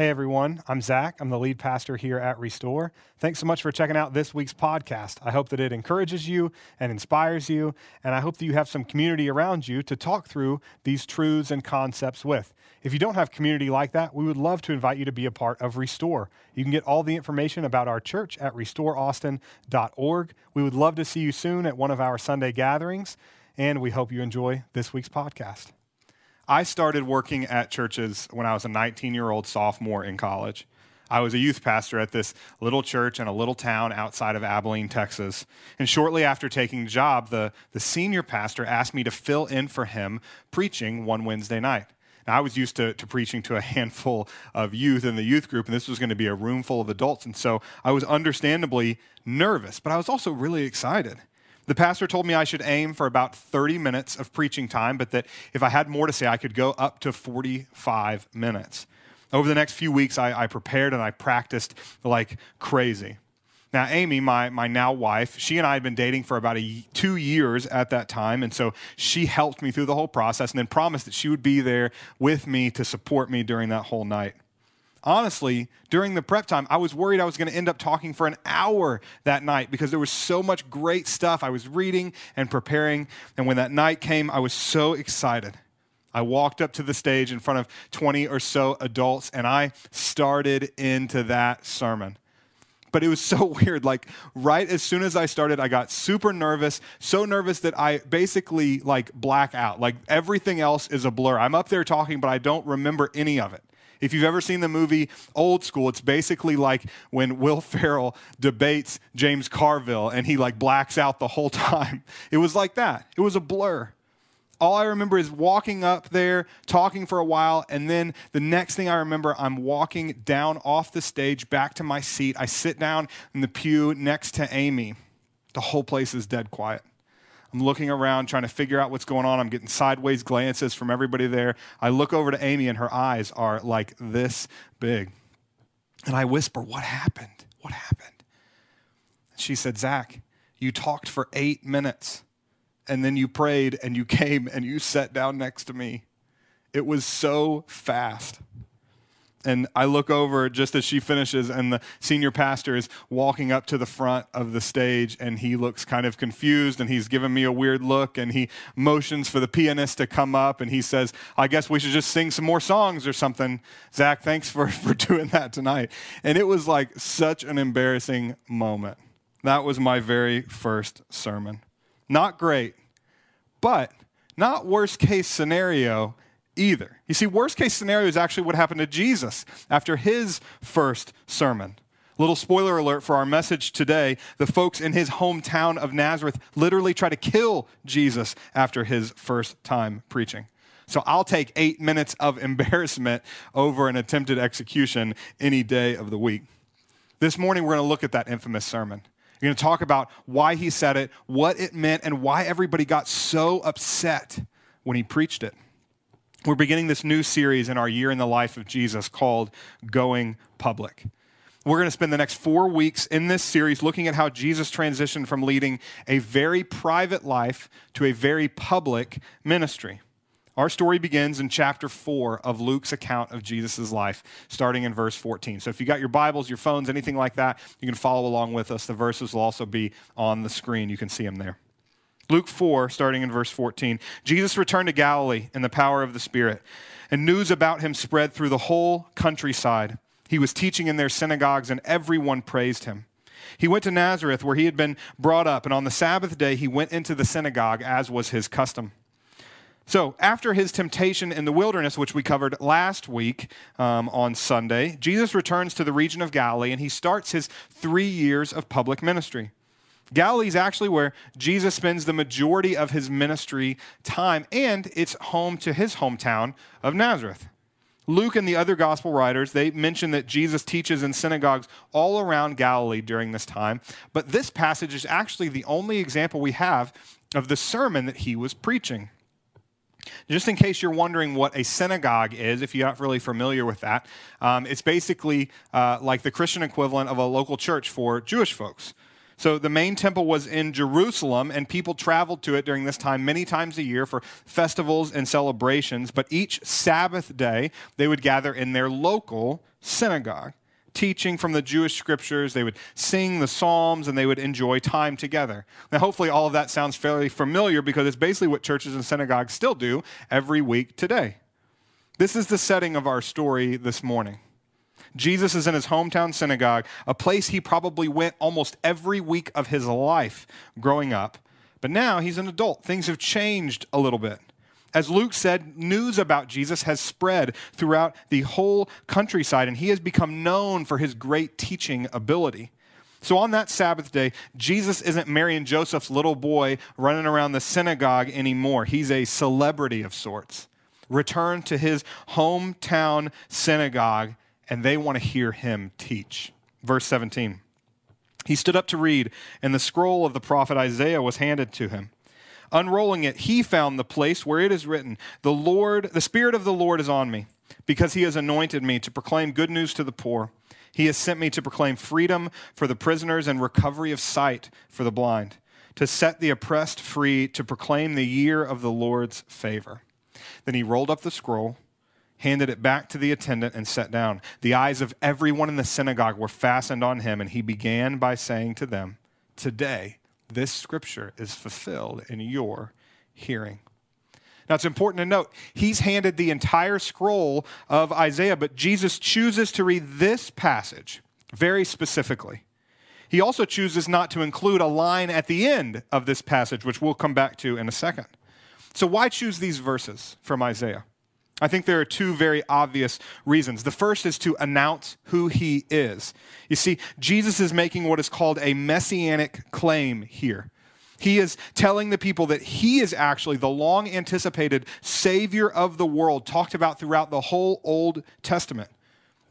Hey everyone, I'm Zach. I'm the lead pastor here at Restore. Thanks so much for checking out this week's podcast. I hope that it encourages you and inspires you, and I hope that you have some community around you to talk through these truths and concepts with. If you don't have community like that, we would love to invite you to be a part of Restore. You can get all the information about our church at restoreaustin.org. We would love to see you soon at one of our Sunday gatherings, and we hope you enjoy this week's podcast. I started working at churches when I was a 19 year old sophomore in college. I was a youth pastor at this little church in a little town outside of Abilene, Texas. And shortly after taking the job, the, the senior pastor asked me to fill in for him preaching one Wednesday night. Now, I was used to, to preaching to a handful of youth in the youth group, and this was going to be a room full of adults. And so I was understandably nervous, but I was also really excited. The pastor told me I should aim for about 30 minutes of preaching time, but that if I had more to say, I could go up to 45 minutes. Over the next few weeks, I, I prepared and I practiced like crazy. Now, Amy, my, my now wife, she and I had been dating for about a, two years at that time. And so she helped me through the whole process and then promised that she would be there with me to support me during that whole night honestly, during the prep time, I was worried I was going to end up talking for an hour that night because there was so much great stuff I was reading and preparing. And when that night came, I was so excited. I walked up to the stage in front of 20 or so adults and I started into that sermon. But it was so weird. Like, right as soon as I started, I got super nervous, so nervous that I basically like black out. Like, everything else is a blur. I'm up there talking, but I don't remember any of it. If you've ever seen the movie Old School, it's basically like when Will Ferrell debates James Carville and he like blacks out the whole time. It was like that. It was a blur. All I remember is walking up there, talking for a while, and then the next thing I remember, I'm walking down off the stage back to my seat. I sit down in the pew next to Amy. The whole place is dead quiet. I'm looking around trying to figure out what's going on. I'm getting sideways glances from everybody there. I look over to Amy, and her eyes are like this big. And I whisper, What happened? What happened? She said, Zach, you talked for eight minutes, and then you prayed, and you came, and you sat down next to me. It was so fast. And I look over just as she finishes, and the senior pastor is walking up to the front of the stage, and he looks kind of confused, and he's giving me a weird look, and he motions for the pianist to come up, and he says, I guess we should just sing some more songs or something. Zach, thanks for, for doing that tonight. And it was like such an embarrassing moment. That was my very first sermon. Not great, but not worst case scenario either. You see, worst case scenario is actually what happened to Jesus after his first sermon. Little spoiler alert for our message today the folks in his hometown of Nazareth literally try to kill Jesus after his first time preaching. So I'll take eight minutes of embarrassment over an attempted execution any day of the week. This morning, we're going to look at that infamous sermon. We're going to talk about why he said it, what it meant, and why everybody got so upset when he preached it. We're beginning this new series in our year in the life of Jesus called Going Public. We're going to spend the next four weeks in this series looking at how Jesus transitioned from leading a very private life to a very public ministry. Our story begins in chapter 4 of Luke's account of Jesus' life, starting in verse 14. So if you got your Bibles, your phones, anything like that, you can follow along with us. The verses will also be on the screen. You can see them there. Luke 4, starting in verse 14. Jesus returned to Galilee in the power of the Spirit, and news about him spread through the whole countryside. He was teaching in their synagogues, and everyone praised him. He went to Nazareth, where he had been brought up, and on the Sabbath day he went into the synagogue, as was his custom. So, after his temptation in the wilderness, which we covered last week um, on Sunday, Jesus returns to the region of Galilee and he starts his three years of public ministry. Galilee is actually where Jesus spends the majority of his ministry time, and it's home to his hometown of Nazareth. Luke and the other gospel writers, they mention that Jesus teaches in synagogues all around Galilee during this time, but this passage is actually the only example we have of the sermon that he was preaching. Just in case you're wondering what a synagogue is, if you're not really familiar with that, um, it's basically uh, like the Christian equivalent of a local church for Jewish folks. So the main temple was in Jerusalem, and people traveled to it during this time many times a year for festivals and celebrations. But each Sabbath day, they would gather in their local synagogue, teaching from the Jewish scriptures. They would sing the Psalms and they would enjoy time together. Now, hopefully, all of that sounds fairly familiar because it's basically what churches and synagogues still do every week today. This is the setting of our story this morning. Jesus is in his hometown synagogue, a place he probably went almost every week of his life growing up. But now he's an adult. Things have changed a little bit. As Luke said, news about Jesus has spread throughout the whole countryside, and he has become known for his great teaching ability. So on that Sabbath day, Jesus isn't Mary and Joseph's little boy running around the synagogue anymore. He's a celebrity of sorts. Returned to his hometown synagogue and they want to hear him teach. Verse 17. He stood up to read, and the scroll of the prophet Isaiah was handed to him. Unrolling it, he found the place where it is written, "The Lord, the Spirit of the Lord is on me, because he has anointed me to proclaim good news to the poor. He has sent me to proclaim freedom for the prisoners and recovery of sight for the blind, to set the oppressed free, to proclaim the year of the Lord's favor." Then he rolled up the scroll handed it back to the attendant, and sat down. The eyes of everyone in the synagogue were fastened on him, and he began by saying to them, Today, this scripture is fulfilled in your hearing. Now, it's important to note, he's handed the entire scroll of Isaiah, but Jesus chooses to read this passage very specifically. He also chooses not to include a line at the end of this passage, which we'll come back to in a second. So, why choose these verses from Isaiah? I think there are two very obvious reasons. The first is to announce who he is. You see, Jesus is making what is called a messianic claim here. He is telling the people that he is actually the long anticipated Savior of the world, talked about throughout the whole Old Testament.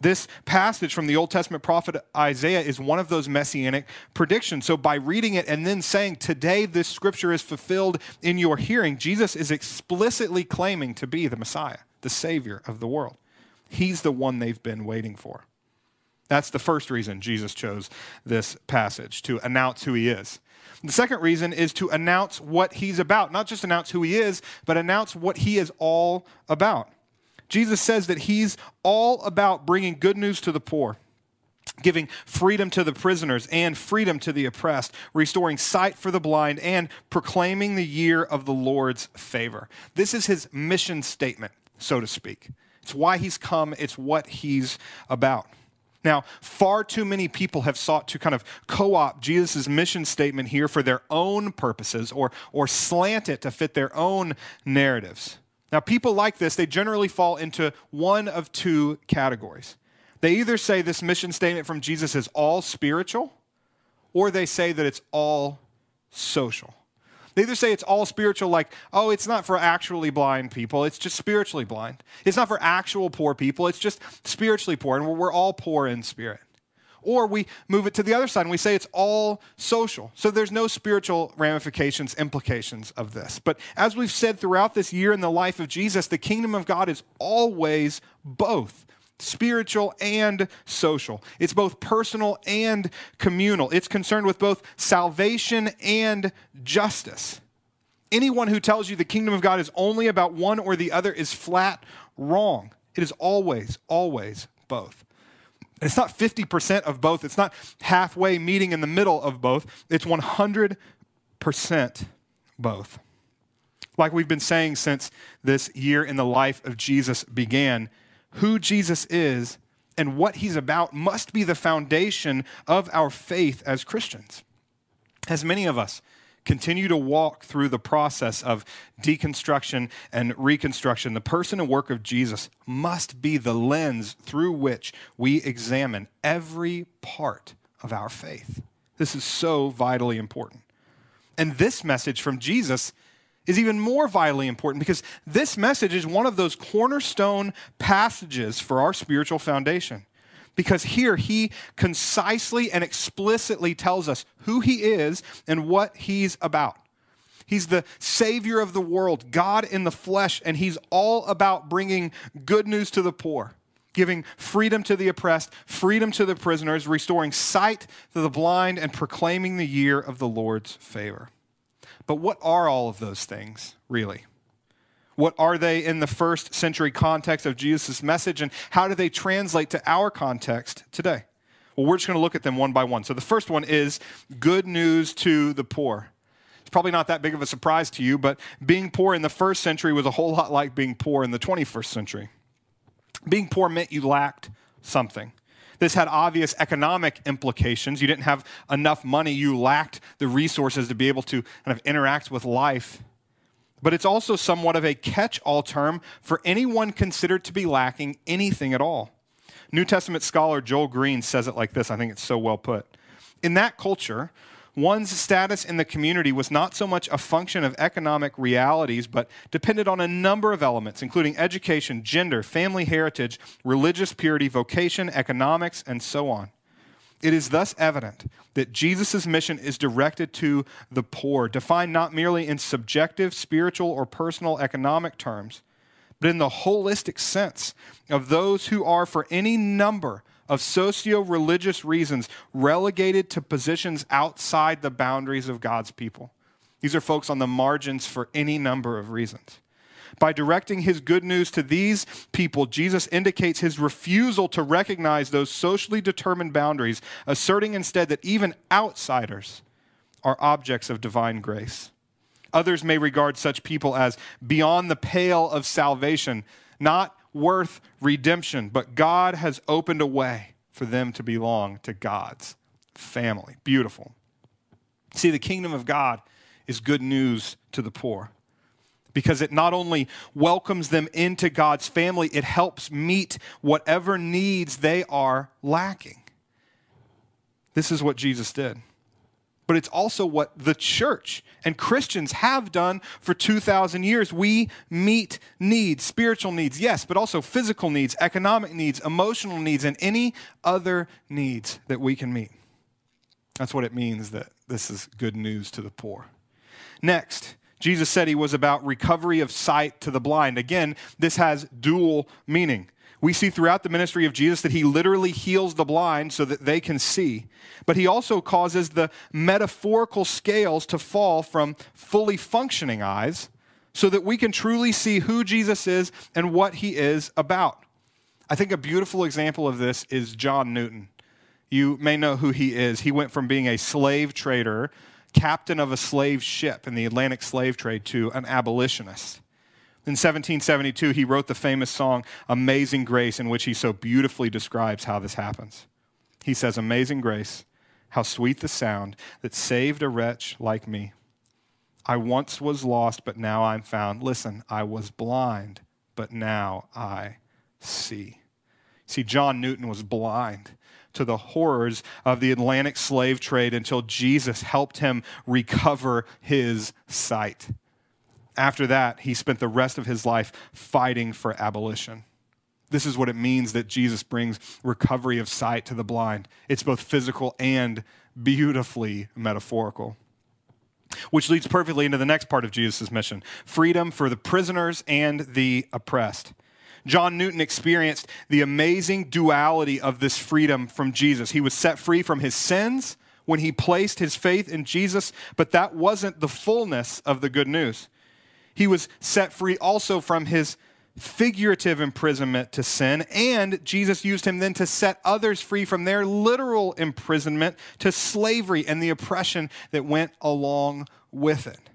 This passage from the Old Testament prophet Isaiah is one of those messianic predictions. So, by reading it and then saying, Today this scripture is fulfilled in your hearing, Jesus is explicitly claiming to be the Messiah the Savior of the world. He's the one they've been waiting for. That's the first reason Jesus chose this passage to announce who he is. The second reason is to announce what he's about, not just announce who he is, but announce what he is all about. Jesus says that he's all about bringing good news to the poor, giving freedom to the prisoners and freedom to the oppressed, restoring sight for the blind, and proclaiming the year of the Lord's favor. This is his mission statement so to speak. It's why he's come, it's what he's about. Now, far too many people have sought to kind of co opt Jesus' mission statement here for their own purposes or, or slant it to fit their own narratives. Now, people like this, they generally fall into one of two categories. They either say this mission statement from Jesus is all spiritual, or they say that it's all social. They either say it's all spiritual, like, oh, it's not for actually blind people, it's just spiritually blind. It's not for actual poor people, it's just spiritually poor, and we're all poor in spirit. Or we move it to the other side and we say it's all social. So there's no spiritual ramifications, implications of this. But as we've said throughout this year in the life of Jesus, the kingdom of God is always both spiritual and social. It's both personal and communal. It's concerned with both salvation and justice. Anyone who tells you the kingdom of God is only about one or the other is flat wrong. It is always, always both. It's not 50% of both. It's not halfway meeting in the middle of both. It's 100% both. Like we've been saying since this year in the life of Jesus began, who Jesus is and what he's about must be the foundation of our faith as Christians. As many of us continue to walk through the process of deconstruction and reconstruction, the person and work of Jesus must be the lens through which we examine every part of our faith. This is so vitally important. And this message from Jesus is even more vitally important because this message is one of those cornerstone passages for our spiritual foundation. Because here he concisely and explicitly tells us who he is and what he's about. He's the Savior of the world, God in the flesh, and he's all about bringing good news to the poor. giving freedom to the oppressed, freedom to the prisoners, restoring sight to the blind, and proclaiming the year of the Lord's favor. But what are all of those things, really? What are they in the first century context of Jesus' message, and how do they translate to our context today? Well, we're just going to look at them one by one. So the first one is good news to the poor. It's probably not that big of a surprise to you, but being poor in the first century was a whole lot like being poor in the 21st century. Being poor meant you lacked something. This had obvious economic implications. You didn't have enough money, you lacked the resources to be able to kind of interact with life. But it's also somewhat of a catch all term for anyone considered to be lacking anything at all. New Testament scholar Joel Green says it like this. I think it's so well put. In that culture, One's status in the community was not so much a function of economic realities, but depended on a number of elements, including education, gender, family heritage, religious purity, vocation, economics, and so on. It is thus evident that Jesus' mission is directed to the poor, defined not merely in subjective, spiritual, or personal economic terms, but in the holistic sense of those who are, for any number of socio religious reasons relegated to positions outside the boundaries of God's people. These are folks on the margins for any number of reasons. By directing his good news to these people, Jesus indicates his refusal to recognize those socially determined boundaries, asserting instead that even outsiders are objects of divine grace. Others may regard such people as beyond the pale of salvation, not worth redemption, but God has opened a way for them to belong to God's family. Beautiful. See, the kingdom of God is good news to the poor because it not only welcomes them into God's family, it helps meet whatever needs they are lacking. This is what Jesus did but it's also what the church and Christians have done for 2,000 years. We meet needs, spiritual needs, yes, but also physical needs, economic needs, emotional needs, and any other needs that we can meet. That's what it means that this is good news to the poor. Next, Jesus said he was about recovery of sight to the blind. Again, this has dual meaning. We see throughout the ministry of Jesus that he literally heals the blind so that they can see. But he also causes the metaphorical scales to fall from fully functioning eyes so that we can truly see who Jesus is and what he is about. I think a beautiful example of this is John Newton. You may know who he is. He went from being a slave trader, captain of a slave ship in the Atlantic slave trade, to an abolitionist. In 1772, he wrote the famous song Amazing Grace, in which he so beautifully describes how this happens. He says, Amazing Grace, how sweet the sound that saved a wretch like me. I once was lost, but now I'm found. Listen, I was blind, but now I see. See, John Newton was blind to the horrors of the Atlantic slave trade until Jesus helped him recover his sight. After that, he spent the rest of his life fighting for abolition. This is what it means that Jesus brings recovery of sight to the blind. It's both physical and beautifully metaphorical. Which leads perfectly into the next part of Jesus' mission freedom for the prisoners and the oppressed. John Newton experienced the amazing duality of this freedom from Jesus. He was set free from his sins when he placed his faith in Jesus, but that wasn't the fullness of the good news. He was set free also from his figurative imprisonment to sin, and Jesus used him then to set others free from their literal imprisonment to slavery and the oppression that went along with it.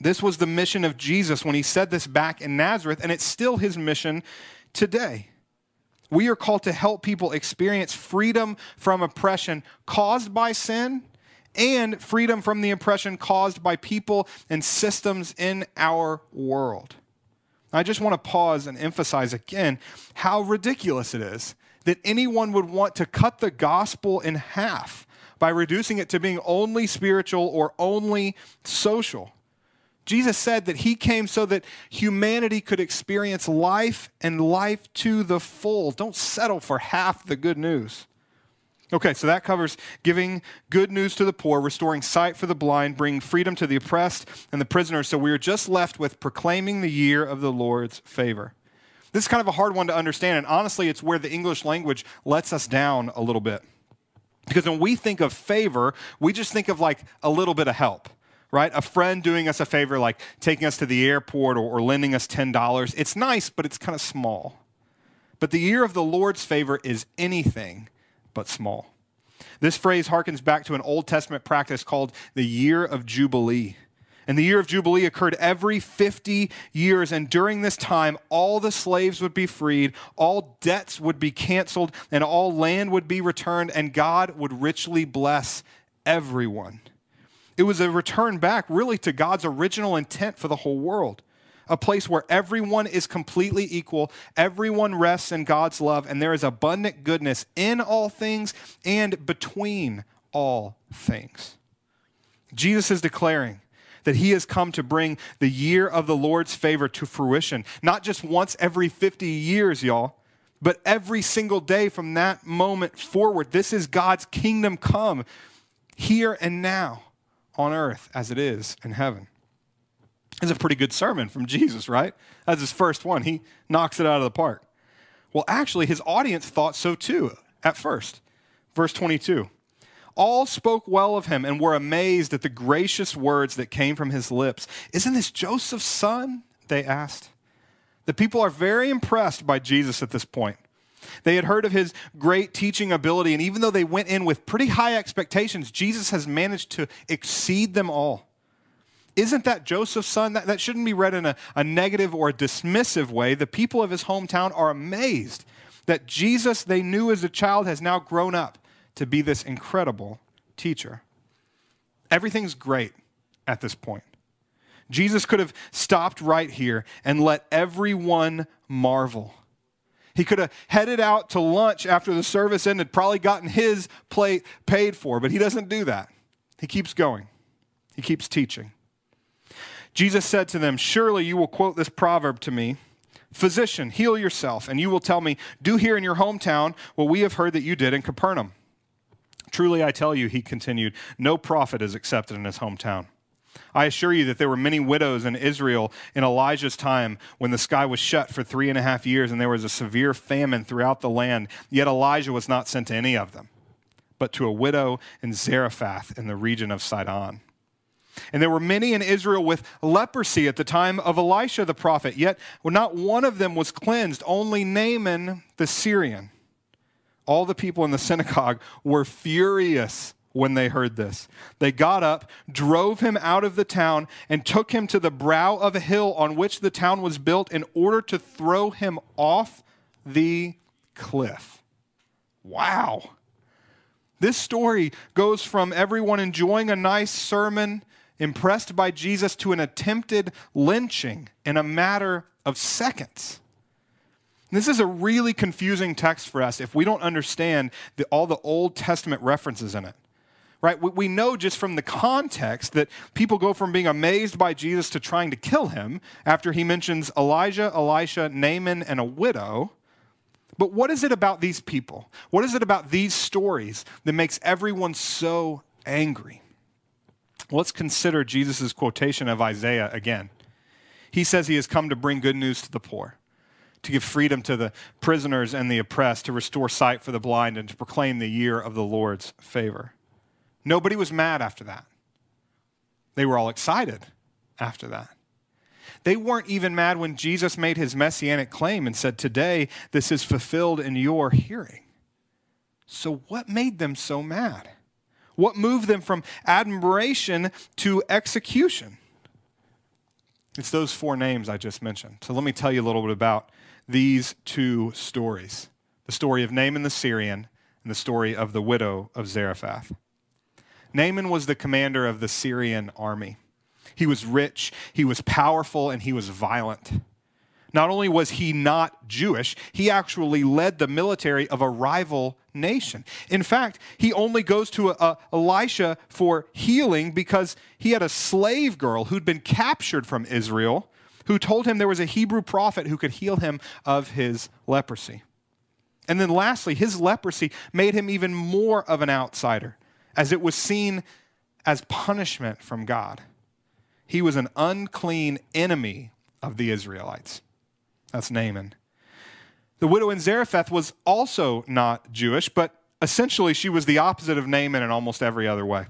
This was the mission of Jesus when he said this back in Nazareth, and it's still his mission today. We are called to help people experience freedom from oppression caused by sin and freedom from the oppression caused by people and systems in our world. I just want to pause and emphasize again how ridiculous it is that anyone would want to cut the gospel in half by reducing it to being only spiritual or only social. Jesus said that he came so that humanity could experience life and life to the full. Don't settle for half the good news. Okay, so that covers giving good news to the poor, restoring sight for the blind, bringing freedom to the oppressed and the prisoners. So we are just left with proclaiming the year of the Lord's favor. This is kind of a hard one to understand, and honestly, it's where the English language lets us down a little bit. Because when we think of favor, we just think of like a little bit of help, right? A friend doing us a favor, like taking us to the airport or, or lending us $10. It's nice, but it's kind of small. But the year of the Lord's favor is anything but small. This phrase harkens back to an Old Testament practice called the year of Jubilee. And the year of Jubilee occurred every 50 years. And during this time, all the slaves would be freed, all debts would be canceled, and all land would be returned, and God would richly bless everyone. It was a return back, really, to God's original intent for the whole world a place where everyone is completely equal, everyone rests in God's love, and there is abundant goodness in all things and between all things. Jesus is declaring that he has come to bring the year of the Lord's favor to fruition, not just once every 50 years, y'all, but every single day from that moment forward. This is God's kingdom come here and now on earth as it is in heaven. It's a pretty good sermon from Jesus, right? That's his first one. He knocks it out of the park. Well, actually, his audience thought so too at first. Verse 22 all spoke well of him and were amazed at the gracious words that came from his lips. Isn't this Joseph's son? They asked. The people are very impressed by Jesus at this point. They had heard of his great teaching ability, and even though they went in with pretty high expectations, Jesus has managed to exceed them all. Isn't that Joseph's son? That, that shouldn't be read in a, a negative or a dismissive way. The people of his hometown are amazed that Jesus they knew as a child has now grown up to be this incredible teacher. Everything's great at this point. Jesus could have stopped right here and let everyone marvel. He could have headed out to lunch after the service ended, probably gotten his plate paid for, but he doesn't do that. He keeps going, he keeps teaching. Jesus said to them, Surely you will quote this proverb to me Physician, heal yourself, and you will tell me, Do here in your hometown what we have heard that you did in Capernaum. Truly I tell you, he continued, no prophet is accepted in his hometown. I assure you that there were many widows in Israel in Elijah's time when the sky was shut for three and a half years and there was a severe famine throughout the land. Yet Elijah was not sent to any of them, but to a widow in Zarephath in the region of Sidon. And there were many in Israel with leprosy at the time of Elisha the prophet, yet not one of them was cleansed, only Naaman the Syrian all the people in the synagogue were furious when they heard this. They got up, drove him out of the town, and took him to the brow of a hill on which the town was built in order to throw him off the cliff. Wow. This story goes from everyone enjoying a nice sermon, impressed by Jesus, to an attempted lynching in a matter of seconds. This is a really confusing text for us if we don't understand the, all the Old Testament references in it. Right? We, we know just from the context that people go from being amazed by Jesus to trying to kill him after he mentions Elijah, Elisha, Naaman, and a widow. But what is it about these people? What is it about these stories that makes everyone so angry? Let's consider Jesus' quotation of Isaiah again. He says he has come to bring good news to the poor to give freedom to the prisoners and the oppressed, to restore sight for the blind, and to proclaim the year of the Lord's favor. Nobody was mad after that. They were all excited after that. They weren't even mad when Jesus made his messianic claim and said, Today this is fulfilled in your hearing. So, what made them so mad? What moved them from admiration to execution? It's those four names I just mentioned. So, let me tell you a little bit about these two stories the story of Naaman the Syrian and the story of the widow of Zarephath. Naaman was the commander of the Syrian army. He was rich, he was powerful, and he was violent. Not only was he not Jewish, he actually led the military of a rival nation. In fact, he only goes to a, a Elisha for healing because he had a slave girl who'd been captured from Israel who told him there was a Hebrew prophet who could heal him of his leprosy. And then lastly, his leprosy made him even more of an outsider, as it was seen as punishment from God. He was an unclean enemy of the Israelites. That's Naaman. The widow in Zarephath was also not Jewish, but essentially she was the opposite of Naaman in almost every other way.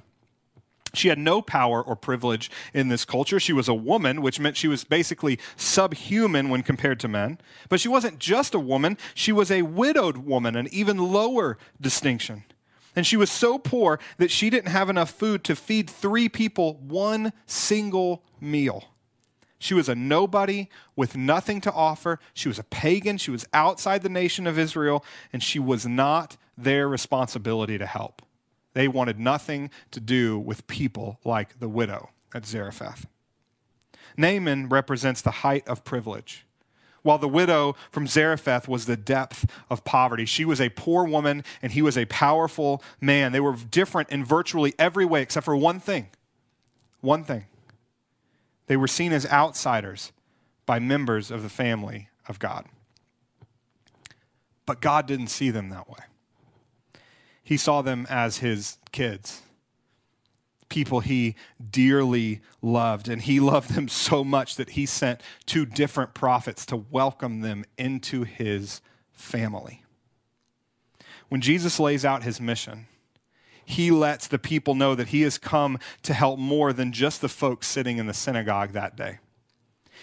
She had no power or privilege in this culture. She was a woman, which meant she was basically subhuman when compared to men. But she wasn't just a woman, she was a widowed woman, an even lower distinction. And she was so poor that she didn't have enough food to feed three people one single meal. She was a nobody with nothing to offer. She was a pagan. She was outside the nation of Israel, and she was not their responsibility to help. They wanted nothing to do with people like the widow at Zarephath. Naaman represents the height of privilege, while the widow from Zarephath was the depth of poverty. She was a poor woman and he was a powerful man. They were different in virtually every way except for one thing. One thing. They were seen as outsiders by members of the family of God. But God didn't see them that way he saw them as his kids, people he dearly loved. And he loved them so much that he sent two different prophets to welcome them into his family. When Jesus lays out his mission, he lets the people know that he has come to help more than just the folks sitting in the synagogue that day.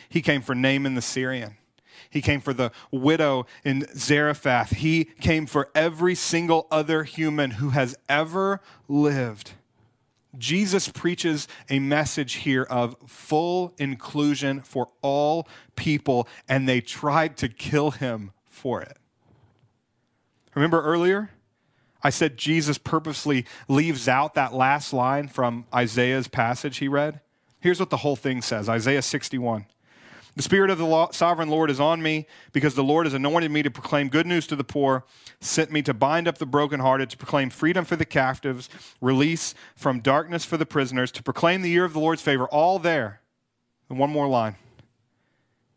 He came for Naaman the Syrian. He came for the widow in Zarephath. He came for every single other human who has ever lived. Jesus preaches a message here of full inclusion for all people, and they tried to kill him for it. Remember earlier? I said Jesus purposely leaves out that last line from Isaiah's passage he read. Here's what the whole thing says Isaiah 61. The Spirit of the sovereign Lord is on me because the Lord has anointed me to proclaim good news to the poor, sent me to bind up the brokenhearted, to proclaim freedom for the captives, release from darkness for the prisoners, to proclaim the year of the Lord's favor. All there. And one more line.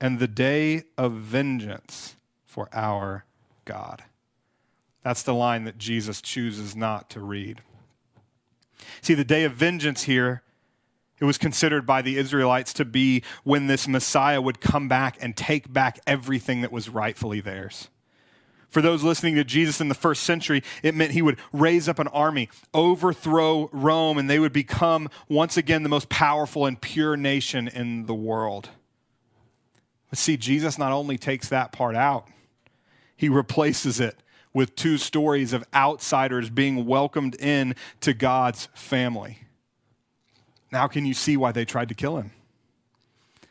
And the day of vengeance for our God. That's the line that Jesus chooses not to read. See, the day of vengeance here it was considered by the Israelites to be when this Messiah would come back and take back everything that was rightfully theirs. For those listening to Jesus in the first century, it meant he would raise up an army, overthrow Rome, and they would become once again the most powerful and pure nation in the world. But see, Jesus not only takes that part out, he replaces it with two stories of outsiders being welcomed in to God's family. Now, can you see why they tried to kill him?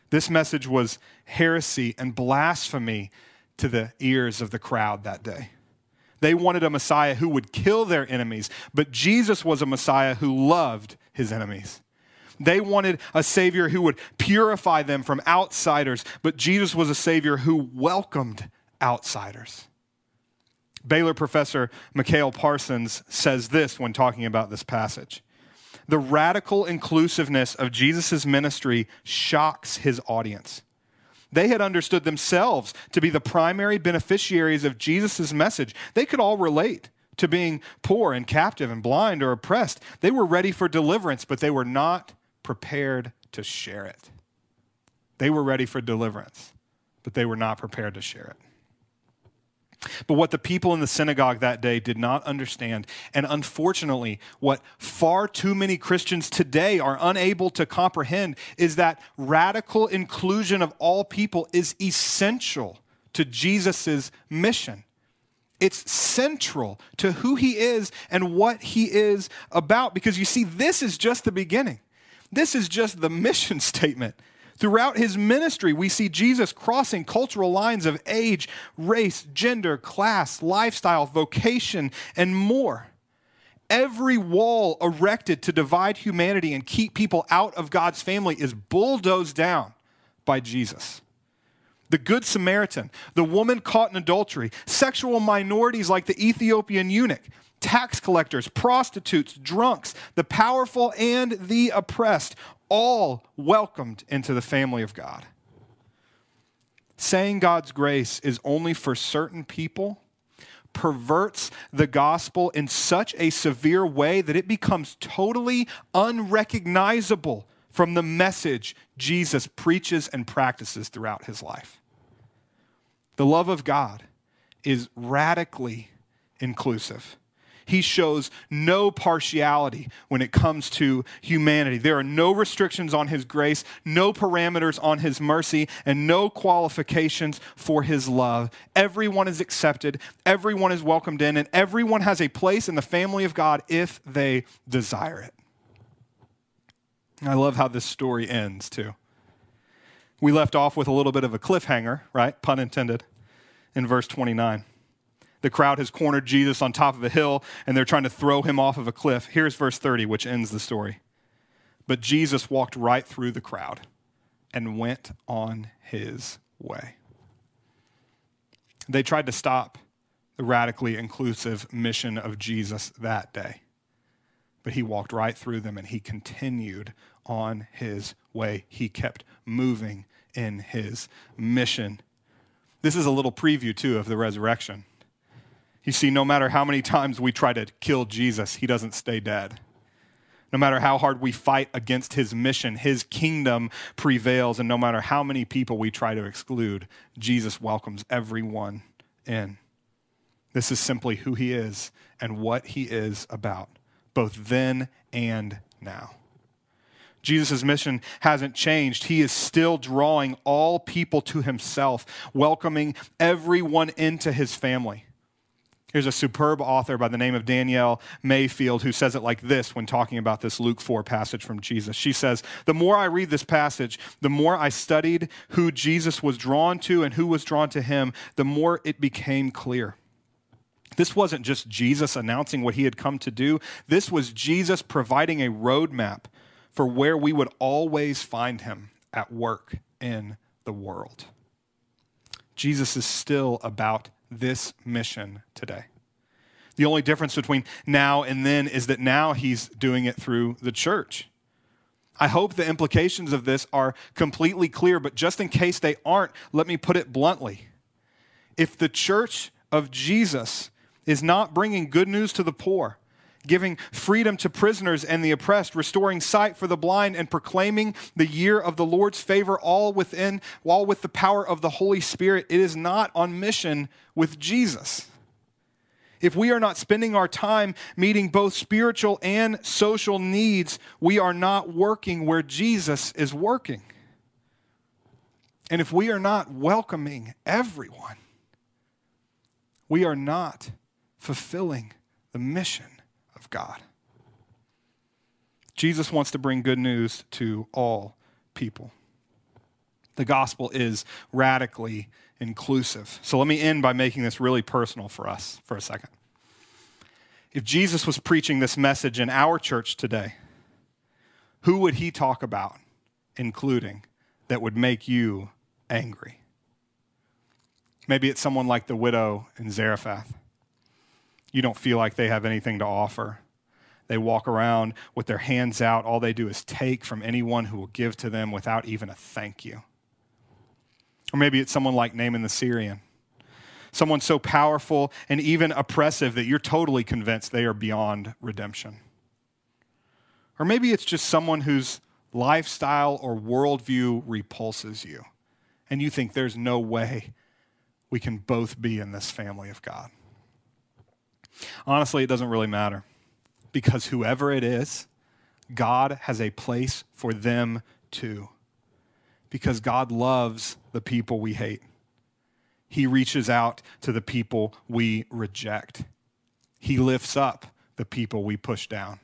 This message was heresy and blasphemy to the ears of the crowd that day. They wanted a Messiah who would kill their enemies, but Jesus was a Messiah who loved his enemies. They wanted a Savior who would purify them from outsiders, but Jesus was a Savior who welcomed outsiders. Baylor professor Mikeal Parsons says this when talking about this passage the radical inclusiveness of Jesus' ministry shocks his audience. They had understood themselves to be the primary beneficiaries of Jesus' message. They could all relate to being poor and captive and blind or oppressed. They were ready for deliverance, but they were not prepared to share it. They were ready for deliverance, but they were not prepared to share it. But what the people in the synagogue that day did not understand, and unfortunately, what far too many Christians today are unable to comprehend, is that radical inclusion of all people is essential to Jesus' mission. It's central to who he is and what he is about. Because you see, this is just the beginning. This is just the mission statement. Throughout his ministry, we see Jesus crossing cultural lines of age, race, gender, class, lifestyle, vocation, and more. Every wall erected to divide humanity and keep people out of God's family is bulldozed down by Jesus. The Good Samaritan, the woman caught in adultery, sexual minorities like the Ethiopian eunuch, tax collectors, prostitutes, drunks, the powerful and the oppressed, all welcomed into the family of God. Saying God's grace is only for certain people perverts the gospel in such a severe way that it becomes totally unrecognizable from the message Jesus preaches and practices throughout his life. The love of God is radically inclusive. He shows no partiality when it comes to humanity. There are no restrictions on his grace, no parameters on his mercy, and no qualifications for his love. Everyone is accepted, everyone is welcomed in, and everyone has a place in the family of God if they desire it. I love how this story ends, too. We left off with a little bit of a cliffhanger, right? Pun intended, in verse 29. The crowd has cornered Jesus on top of a hill and they're trying to throw him off of a cliff. Here's verse 30, which ends the story. But Jesus walked right through the crowd and went on his way. They tried to stop the radically inclusive mission of Jesus that day. But he walked right through them and he continued on his way. He kept moving in his mission. This is a little preview, too, of the resurrection. You see, no matter how many times we try to kill Jesus, he doesn't stay dead. No matter how hard we fight against his mission, his kingdom prevails. And no matter how many people we try to exclude, Jesus welcomes everyone in. This is simply who he is and what he is about, both then and now. Jesus' mission hasn't changed. He is still drawing all people to himself, welcoming everyone into his family. Here's a superb author by the name of Danielle Mayfield who says it like this when talking about this Luke 4 passage from Jesus. She says, The more I read this passage, the more I studied who Jesus was drawn to and who was drawn to him, the more it became clear. This wasn't just Jesus announcing what he had come to do, this was Jesus providing a roadmap for where we would always find him at work in the world. Jesus is still about this mission today. The only difference between now and then is that now he's doing it through the church. I hope the implications of this are completely clear, but just in case they aren't, let me put it bluntly. If the church of Jesus is not bringing good news to the poor, giving freedom to prisoners and the oppressed, restoring sight for the blind, and proclaiming the year of the Lord's favor, all within, all with the power of the Holy Spirit. It is not on mission with Jesus. If we are not spending our time meeting both spiritual and social needs, we are not working where Jesus is working. And if we are not welcoming everyone, we are not fulfilling the mission of God. Jesus wants to bring good news to all people. The gospel is radically inclusive. So let me end by making this really personal for us for a second. If Jesus was preaching this message in our church today, who would he talk about, including, that would make you angry? Maybe it's someone like the widow in Zarephath you don't feel like they have anything to offer. They walk around with their hands out. All they do is take from anyone who will give to them without even a thank you. Or maybe it's someone like Naaman the Syrian, someone so powerful and even oppressive that you're totally convinced they are beyond redemption. Or maybe it's just someone whose lifestyle or worldview repulses you, and you think there's no way we can both be in this family of God. Honestly, it doesn't really matter because whoever it is, God has a place for them too. Because God loves the people we hate. He reaches out to the people we reject. He lifts up the people we push down.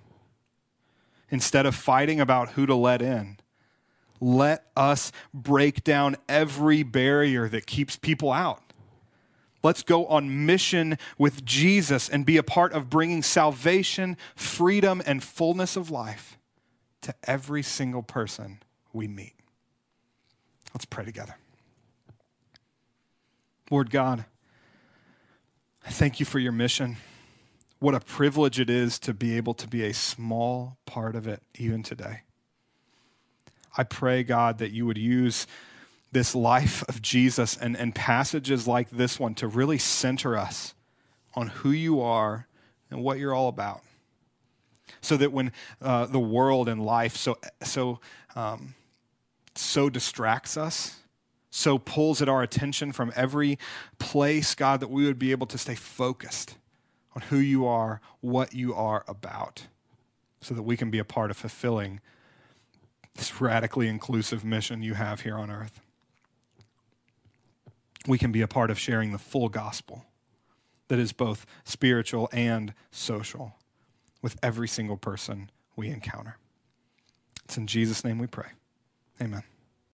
Instead of fighting about who to let in, let us break down every barrier that keeps people out. Let's go on mission with Jesus and be a part of bringing salvation, freedom, and fullness of life to every single person we meet. Let's pray together. Lord God, I thank you for your mission. What a privilege it is to be able to be a small part of it even today. I pray, God, that you would use this life of Jesus and, and passages like this one to really center us on who you are and what you're all about. So that when uh, the world and life so, so, um, so distracts us, so pulls at our attention from every place, God, that we would be able to stay focused on who you are, what you are about, so that we can be a part of fulfilling this radically inclusive mission you have here on earth. We can be a part of sharing the full gospel that is both spiritual and social with every single person we encounter. It's in Jesus' name we pray. Amen.